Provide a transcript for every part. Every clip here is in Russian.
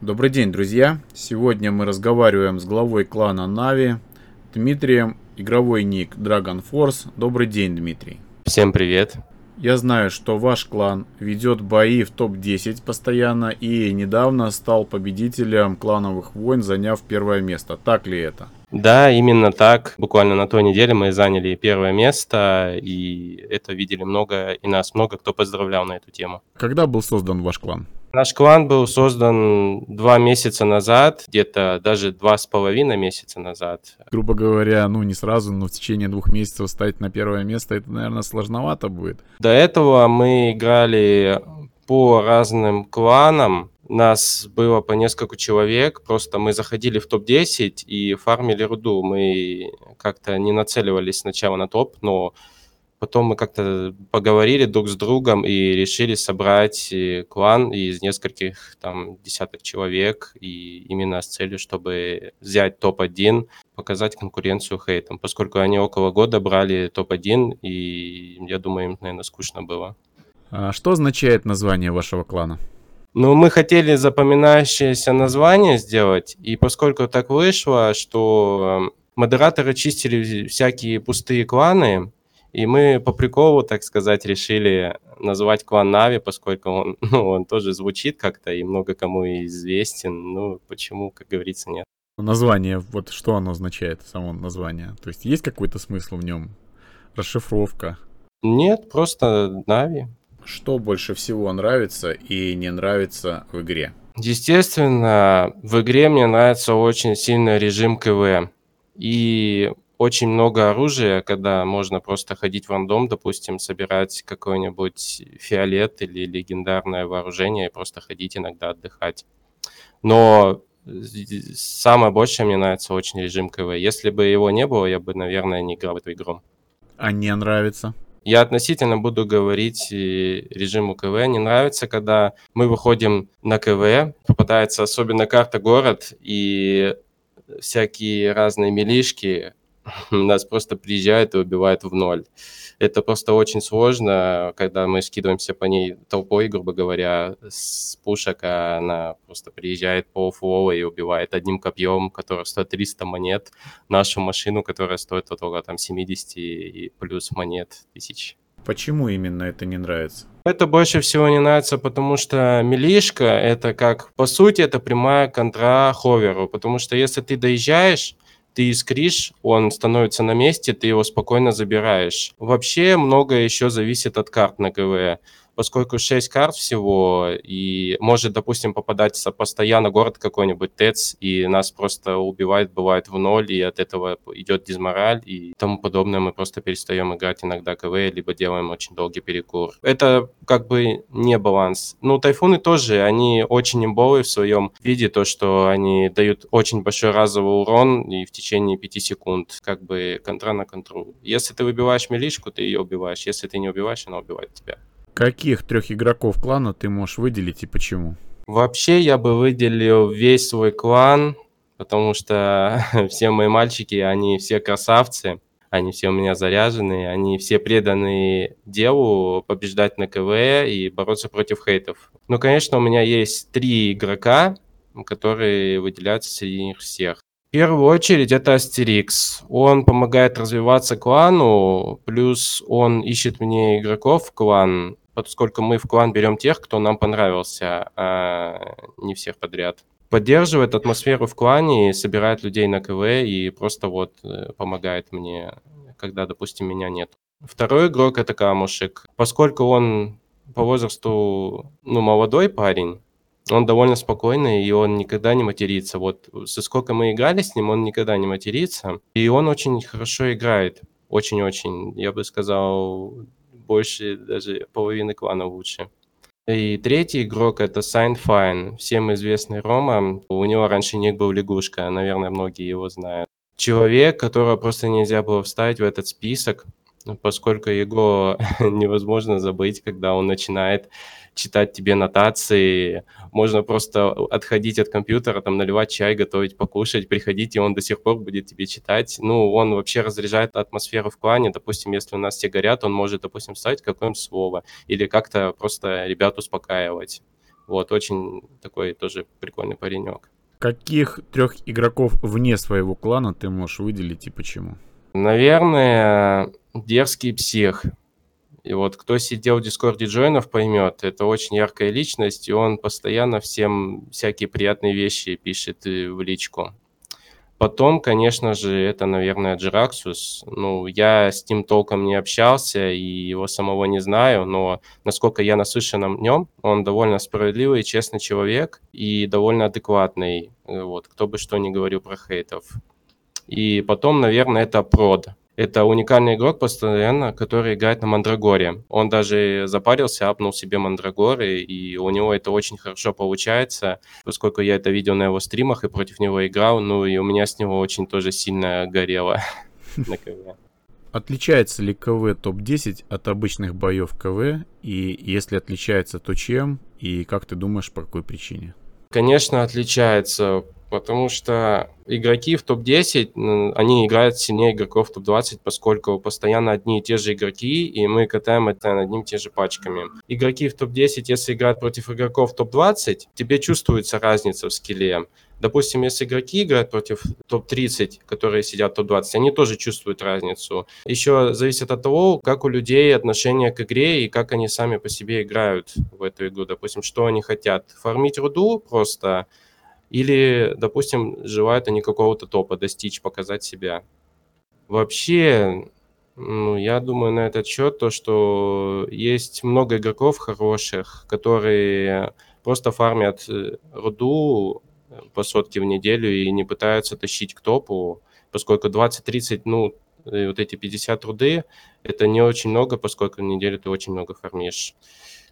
Добрый день, друзья! Сегодня мы разговариваем с главой клана Нави Дмитрием, игровой ник Dragon Force. Добрый день, Дмитрий. Всем привет. Я знаю, что ваш клан ведет бои в топ-10 постоянно и недавно стал победителем клановых войн, заняв первое место. Так ли это? Да, именно так. Буквально на той неделе мы заняли первое место, и это видели много, и нас много кто поздравлял на эту тему. Когда был создан ваш клан? Наш клан был создан два месяца назад, где-то даже два с половиной месяца назад. Грубо говоря, ну не сразу, но в течение двух месяцев стать на первое место, это, наверное, сложновато будет. До этого мы играли по разным кланам, нас было по несколько человек, просто мы заходили в топ-10 и фармили руду. Мы как-то не нацеливались сначала на топ, но Потом мы как-то поговорили друг с другом и решили собрать э, клан из нескольких там десяток человек, и именно с целью, чтобы взять топ-1, показать конкуренцию хейтом, поскольку они около года брали топ-1, и я думаю, им, наверное, скучно было. А что означает название вашего клана? Ну, мы хотели запоминающееся название сделать, и поскольку так вышло, что модераторы чистили всякие пустые кланы, и мы по приколу, так сказать, решили назвать клан Нави, поскольку он, ну, он тоже звучит как-то и много кому известен. Ну, почему, как говорится, нет. Название, вот что оно означает, само название? То есть есть какой-то смысл в нем? Расшифровка? Нет, просто Нави. Что больше всего нравится и не нравится в игре? Естественно, в игре мне нравится очень сильно режим КВ. И очень много оружия, когда можно просто ходить в рандом, допустим, собирать какой-нибудь фиолет или легендарное вооружение и просто ходить иногда отдыхать. Но самое большее мне нравится очень режим КВ. Если бы его не было, я бы, наверное, не играл в эту игру. А не нравится? Я относительно буду говорить режиму КВ. Не нравится, когда мы выходим на КВ, попадается особенно карта город, и всякие разные милишки нас просто приезжают и убивают в ноль. Это просто очень сложно, когда мы скидываемся по ней толпой, грубо говоря, с пушек, а она просто приезжает по флоу и убивает одним копьем, которое стоит 300 монет, нашу машину, которая стоит около там 70 и плюс монет тысяч. Почему именно это не нравится? Это больше всего не нравится, потому что милишка это как, по сути, это прямая контра ховеру, потому что если ты доезжаешь, ты искришь, он становится на месте, ты его спокойно забираешь. Вообще много еще зависит от карт на КВ поскольку 6 карт всего, и может, допустим, попадаться постоянно город какой-нибудь ТЭЦ, и нас просто убивает, бывает в ноль, и от этого идет дизмораль и тому подобное. Мы просто перестаем играть иногда КВ, либо делаем очень долгий перекур. Это как бы не баланс. Ну, тайфуны тоже, они очень имбовые в своем виде, то, что они дают очень большой разовый урон и в течение 5 секунд, как бы контра на контру. Если ты выбиваешь милишку, ты ее убиваешь. Если ты не убиваешь, она убивает тебя. Каких трех игроков клана ты можешь выделить и почему? Вообще я бы выделил весь свой клан, потому что все мои мальчики, они все красавцы, они все у меня заряжены, они все преданы делу побеждать на КВ и бороться против хейтов. Ну, конечно, у меня есть три игрока, которые выделяются среди них всех. В первую очередь это Астерикс. Он помогает развиваться клану, плюс он ищет мне игроков в клан, поскольку мы в клан берем тех, кто нам понравился, а не всех подряд. Поддерживает атмосферу в клане, собирает людей на КВ и просто вот э, помогает мне, когда, допустим, меня нет. Второй игрок это Камушек. Поскольку он по возрасту, ну, молодой парень, он довольно спокойный, и он никогда не матерится. Вот со сколько мы играли с ним, он никогда не матерится. И он очень хорошо играет. Очень-очень, я бы сказал, больше даже половины клана лучше. И третий игрок это Сайн Fine, всем известный Рома. У него раньше ник был лягушка, наверное, многие его знают. Человек, которого просто нельзя было вставить в этот список, поскольку его невозможно забыть, когда он начинает читать тебе нотации, можно просто отходить от компьютера, там, наливать чай, готовить, покушать, приходить, и он до сих пор будет тебе читать. Ну, он вообще разряжает атмосферу в клане. Допустим, если у нас все горят, он может, допустим, ставить какое-нибудь слово или как-то просто ребят успокаивать. Вот, очень такой тоже прикольный паренек. Каких трех игроков вне своего клана ты можешь выделить и почему? Наверное, дерзкий псих. И вот кто сидел в Дискорде Джойнов поймет, это очень яркая личность, и он постоянно всем всякие приятные вещи пишет в личку. Потом, конечно же, это, наверное, Джираксус. Ну, я с ним толком не общался и его самого не знаю, но насколько я наслышан о нем, он довольно справедливый, честный человек и довольно адекватный. Вот, кто бы что ни говорил про хейтов. И потом, наверное, это Прод. Это уникальный игрок постоянно, который играет на Мандрагоре. Он даже запарился, апнул себе Мандрагоры, и у него это очень хорошо получается, поскольку я это видел на его стримах и против него играл, ну и у меня с него очень тоже сильно горело на КВ. Отличается ли КВ топ-10 от обычных боев КВ? И если отличается, то чем? И как ты думаешь, по какой причине? Конечно, отличается потому что игроки в топ-10, они играют сильнее игроков в топ-20, поскольку постоянно одни и те же игроки, и мы катаем это над и те же пачками. Игроки в топ-10, если играют против игроков в топ-20, тебе чувствуется разница в скилле. Допустим, если игроки играют против топ-30, которые сидят в топ-20, они тоже чувствуют разницу. Еще зависит от того, как у людей отношение к игре и как они сами по себе играют в эту игру. Допустим, что они хотят. Фармить руду просто или, допустим, желают они какого-то топа достичь, показать себя. Вообще, ну, я думаю на этот счет то, что есть много игроков хороших, которые просто фармят э, руду э, по сотке в неделю и не пытаются тащить к топу, поскольку 20-30, ну, вот эти 50 руды, это не очень много, поскольку в неделю ты очень много фармишь.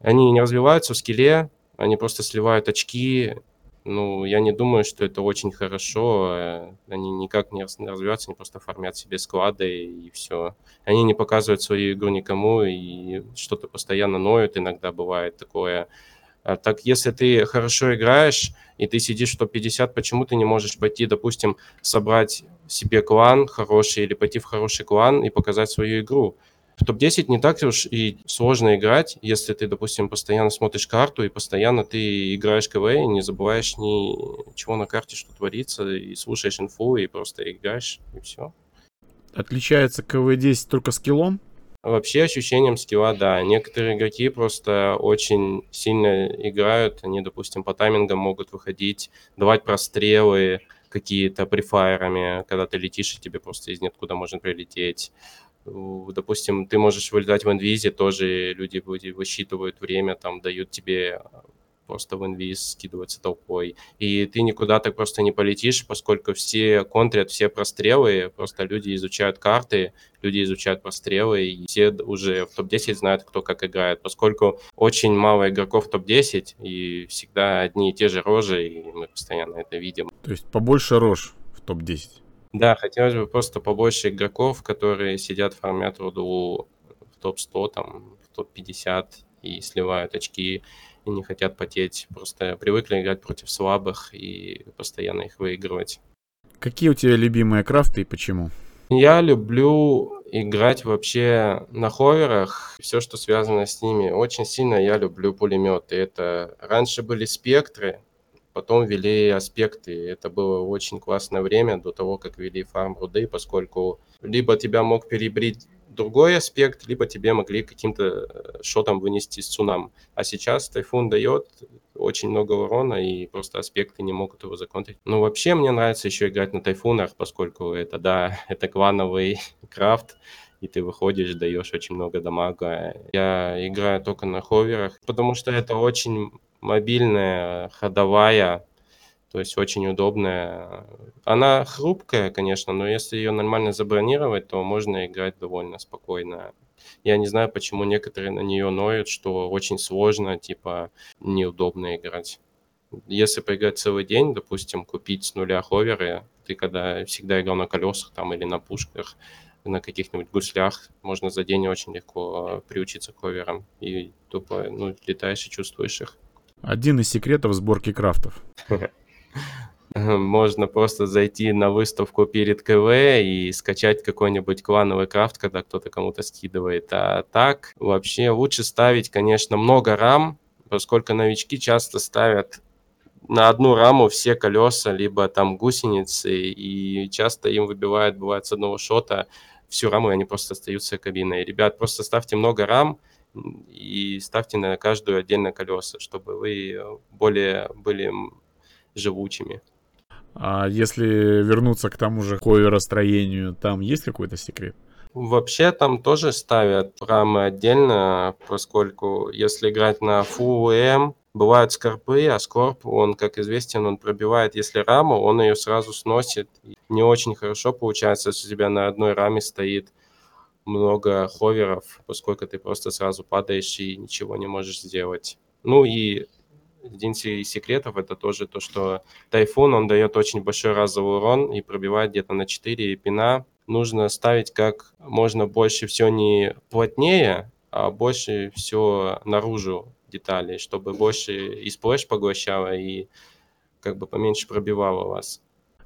Они не развиваются в скилле, они просто сливают очки, ну, я не думаю, что это очень хорошо. Э, они никак не развиваются, они просто формят себе склады и все. Они не показывают свою игру никому и что-то постоянно ноют, иногда бывает такое. А так, если ты хорошо играешь и ты сидишь в топ-50, почему ты не можешь пойти, допустим, собрать себе клан хороший или пойти в хороший клан и показать свою игру? В топ-10 не так уж и сложно играть, если ты, допустим, постоянно смотришь карту и постоянно ты играешь КВ и не забываешь ничего на карте, что творится, и слушаешь инфу, и просто играешь, и все. Отличается КВ-10 только скиллом? Вообще ощущением скилла, да. Некоторые игроки просто очень сильно играют. Они, допустим, по таймингам могут выходить, давать прострелы какие-то префайерами, когда ты летишь, и тебе просто из ниоткуда можно прилететь допустим, ты можешь вылетать в инвизе, тоже люди высчитывают время, там дают тебе просто в инвиз скидываться толпой. И ты никуда так просто не полетишь, поскольку все контрят, все прострелы, просто люди изучают карты, люди изучают прострелы, и все уже в топ-10 знают, кто как играет, поскольку очень мало игроков в топ-10, и всегда одни и те же рожи, и мы постоянно это видим. То есть побольше рож в топ-10? Да, хотелось бы просто побольше игроков, которые сидят, фармят руду в топ-100, там, в топ-50 и сливают очки и не хотят потеть. Просто привыкли играть против слабых и постоянно их выигрывать. Какие у тебя любимые крафты и почему? Я люблю играть вообще на ховерах, все, что связано с ними. Очень сильно я люблю пулеметы. Это раньше были спектры, Потом ввели аспекты. Это было очень классное время до того, как ввели фарм руды, поскольку либо тебя мог перебрить другой аспект, либо тебе могли каким-то э, шотом вынести с цунам. А сейчас тайфун дает очень много урона, и просто аспекты не могут его законтрить. Ну, вообще, мне нравится еще играть на тайфунах, поскольку это, да, это клановый крафт, и ты выходишь, даешь очень много дамага. Я играю только на ховерах, потому что это очень мобильная, ходовая, то есть очень удобная. Она хрупкая, конечно, но если ее нормально забронировать, то можно играть довольно спокойно. Я не знаю, почему некоторые на нее ноют, что очень сложно, типа, неудобно играть. Если поиграть целый день, допустим, купить с нуля ховеры, ты когда всегда играл на колесах там или на пушках, на каких-нибудь гуслях, можно за день очень легко приучиться к ховерам. И тупо, ну, летаешь и чувствуешь их. Один из секретов сборки крафтов. Можно просто зайти на выставку перед КВ и скачать какой-нибудь клановый крафт, когда кто-то кому-то скидывает. А так вообще лучше ставить, конечно, много рам, поскольку новички часто ставят на одну раму все колеса, либо там гусеницы, и часто им выбивают, бывает, с одного шота всю раму, и они просто остаются кабиной. Ребят, просто ставьте много рам и ставьте на каждую отдельно колеса, чтобы вы более были живучими. А если вернуться к тому же ховеростроению, там есть какой-то секрет? Вообще там тоже ставят рамы отдельно, поскольку если играть на Full M, бывают скорпы, а скорп, он, как известен, он пробивает, если раму, он ее сразу сносит. Не очень хорошо получается, если у тебя на одной раме стоит много ховеров, поскольку ты просто сразу падаешь и ничего не можешь сделать. Ну и один из секретов это тоже то, что тайфун, он дает очень большой разовый урон и пробивает где-то на 4 пина. Нужно ставить как можно больше все не плотнее, а больше все наружу деталей, чтобы больше и сплэш поглощало, и как бы поменьше пробивало вас.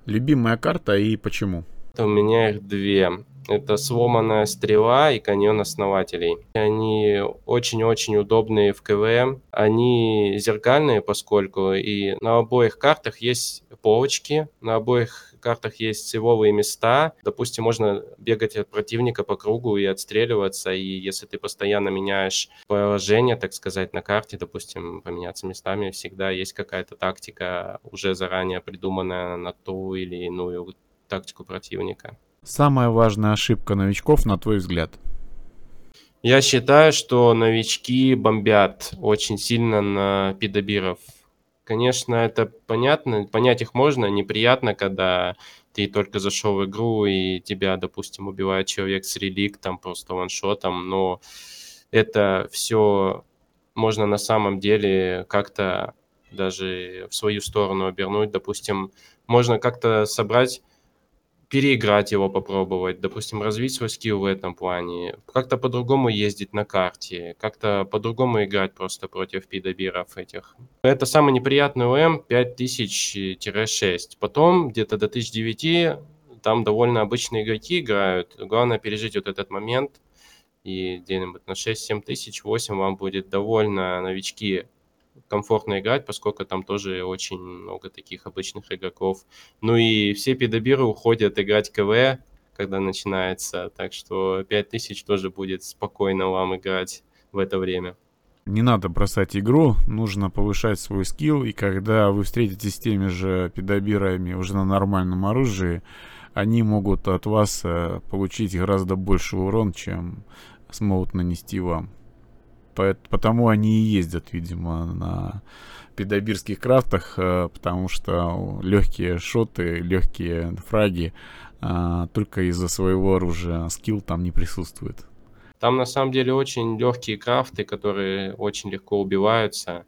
Любимая карта и почему? У меня их две. Это сломанная стрела и каньон основателей. Они очень-очень удобные в КВМ. Они зеркальные, поскольку и на обоих картах есть полочки, на обоих картах есть силовые места. Допустим, можно бегать от противника по кругу и отстреливаться, и если ты постоянно меняешь положение, так сказать, на карте, допустим, поменяться местами, всегда есть какая-то тактика, уже заранее придуманная на ту или иную тактику противника. Самая важная ошибка новичков, на твой взгляд? Я считаю, что новички бомбят очень сильно на пидобиров. Конечно, это понятно, понять их можно, неприятно, когда ты только зашел в игру и тебя, допустим, убивает человек с реликтом, просто ваншотом, но это все можно на самом деле как-то даже в свою сторону обернуть. Допустим, можно как-то собрать переиграть его попробовать, допустим, развить свой скилл в этом плане, как-то по-другому ездить на карте, как-то по-другому играть просто против пидобиров этих. Это самый неприятный УМ 5000-6. Потом где-то до 1009 там довольно обычные игроки играют. Главное пережить вот этот момент, и где-нибудь на 6-7 тысяч, 8 вам будет довольно новички комфортно играть, поскольку там тоже очень много таких обычных игроков. Ну и все пидобиры уходят играть КВ, когда начинается, так что 5000 тоже будет спокойно вам играть в это время. Не надо бросать игру, нужно повышать свой скилл, и когда вы встретитесь с теми же педобирами уже на нормальном оружии, они могут от вас э, получить гораздо больше урон, чем смогут нанести вам. Потому они и ездят, видимо, на педобирских крафтах, э, потому что легкие шоты, легкие фраги а, только из-за своего оружия. Скилл там не присутствует. Там на самом деле очень легкие крафты, которые очень легко убиваются.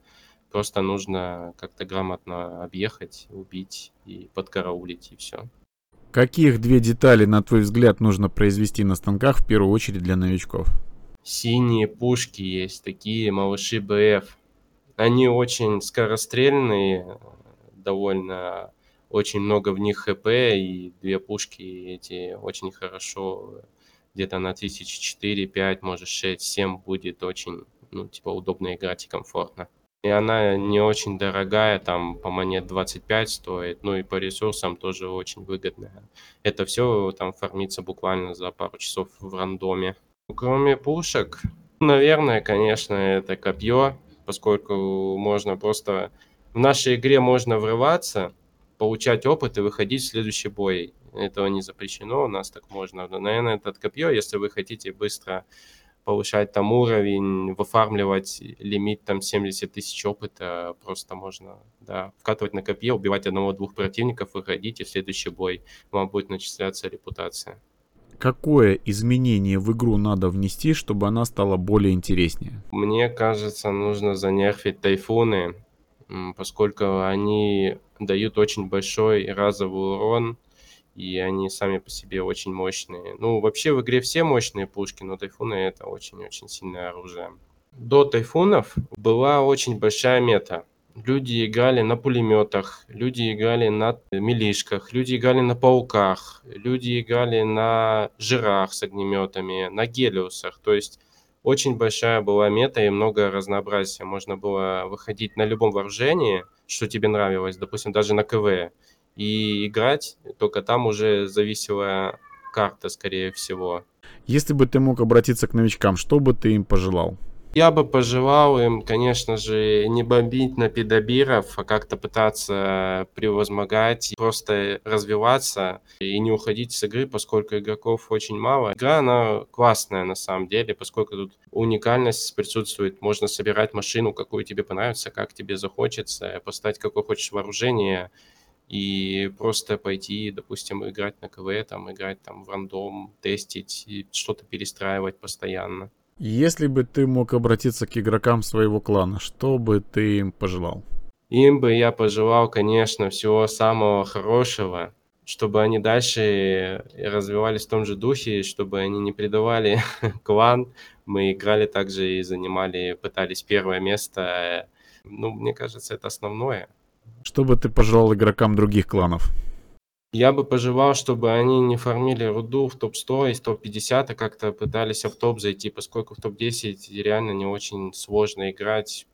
Просто нужно как-то грамотно объехать, убить и подкараулить, и все. Каких две детали, на твой взгляд, нужно произвести на станках в первую очередь для новичков? Синие пушки есть, такие малыши БФ. Они очень скорострельные, довольно очень много в них хп, и две пушки эти очень хорошо, где-то на тысячи четыре, пять, может шесть, семь будет очень, ну, типа, удобно играть и комфортно. И она не очень дорогая, там по монет 25 стоит, ну и по ресурсам тоже очень выгодная. Это все там фармится буквально за пару часов в рандоме. Кроме пушек, наверное, конечно, это копье, поскольку можно просто... В нашей игре можно врываться, получать опыт и выходить в следующий бой. Этого не запрещено, у нас так можно. Но, наверное, это копье, если вы хотите быстро повышать там уровень, выфармливать лимит там 70 тысяч опыта, просто можно, да, вкатывать на копье, убивать одного-двух противников, выходить, и в следующий бой вам будет начисляться репутация какое изменение в игру надо внести, чтобы она стала более интереснее? Мне кажется, нужно занерфить тайфуны, поскольку они дают очень большой разовый урон, и они сами по себе очень мощные. Ну, вообще в игре все мощные пушки, но тайфуны это очень-очень сильное оружие. До тайфунов была очень большая мета люди играли на пулеметах, люди играли на милишках, люди играли на пауках, люди играли на жирах с огнеметами, на гелиусах. То есть очень большая была мета и много разнообразия. Можно было выходить на любом вооружении, что тебе нравилось, допустим, даже на КВ, и играть, только там уже зависела карта, скорее всего. Если бы ты мог обратиться к новичкам, что бы ты им пожелал? Я бы пожелал им, конечно же, не бомбить на педобиров, а как-то пытаться превозмогать, просто развиваться и не уходить с игры, поскольку игроков очень мало. Игра, она классная на самом деле, поскольку тут уникальность присутствует. Можно собирать машину, какую тебе понравится, как тебе захочется, поставить какое хочешь вооружение, и просто пойти, допустим, играть на КВ, там, играть там в рандом, тестить, что-то перестраивать постоянно. Если бы ты мог обратиться к игрокам своего клана, что бы ты им пожелал? Им бы я пожелал, конечно, всего самого хорошего, чтобы они дальше развивались в том же духе, чтобы они не предавали клан. Мы играли также и занимали, пытались первое место. Ну, мне кажется, это основное. Что бы ты пожелал игрокам других кланов? Я бы пожелал, чтобы они не фармили руду в топ-100 из топ-50, а как-то пытались в топ зайти, поскольку в топ-10 реально не очень сложно играть.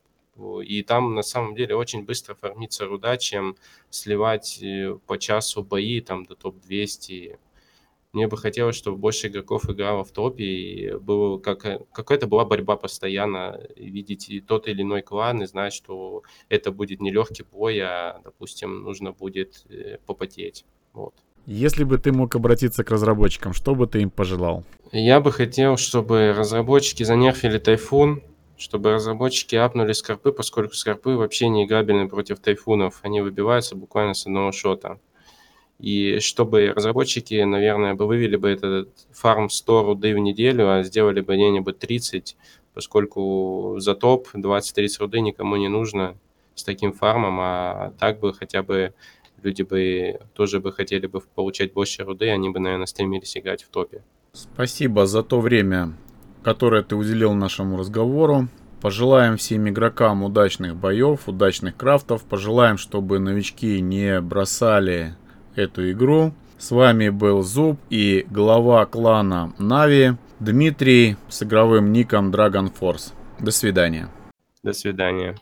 И там на самом деле очень быстро фармится руда, чем сливать э, по часу бои там до топ-200. Мне бы хотелось, чтобы больше игроков играло в топе, и было как, э, какая-то была борьба постоянно, видеть и тот или иной клан, и знать, что это будет не легкий бой, а, допустим, нужно будет э, попотеть. Вот. Если бы ты мог обратиться к разработчикам, что бы ты им пожелал? Я бы хотел, чтобы разработчики занерфили Тайфун, чтобы разработчики апнули скорпы, поскольку скорпы вообще не играбельны против тайфунов. Они выбиваются буквально с одного шота. И чтобы разработчики, наверное, бы вывели бы этот фарм 100 руды в неделю, а сделали бы где-нибудь 30, поскольку за топ 20-30 руды никому не нужно с таким фармом, а так бы хотя бы люди бы тоже бы хотели бы получать больше руды, они бы, наверное, стремились играть в топе. Спасибо за то время, которое ты уделил нашему разговору. Пожелаем всем игрокам удачных боев, удачных крафтов. Пожелаем, чтобы новички не бросали эту игру. С вами был Зуб и глава клана Нави Дмитрий с игровым ником Dragon Force. До свидания. До свидания.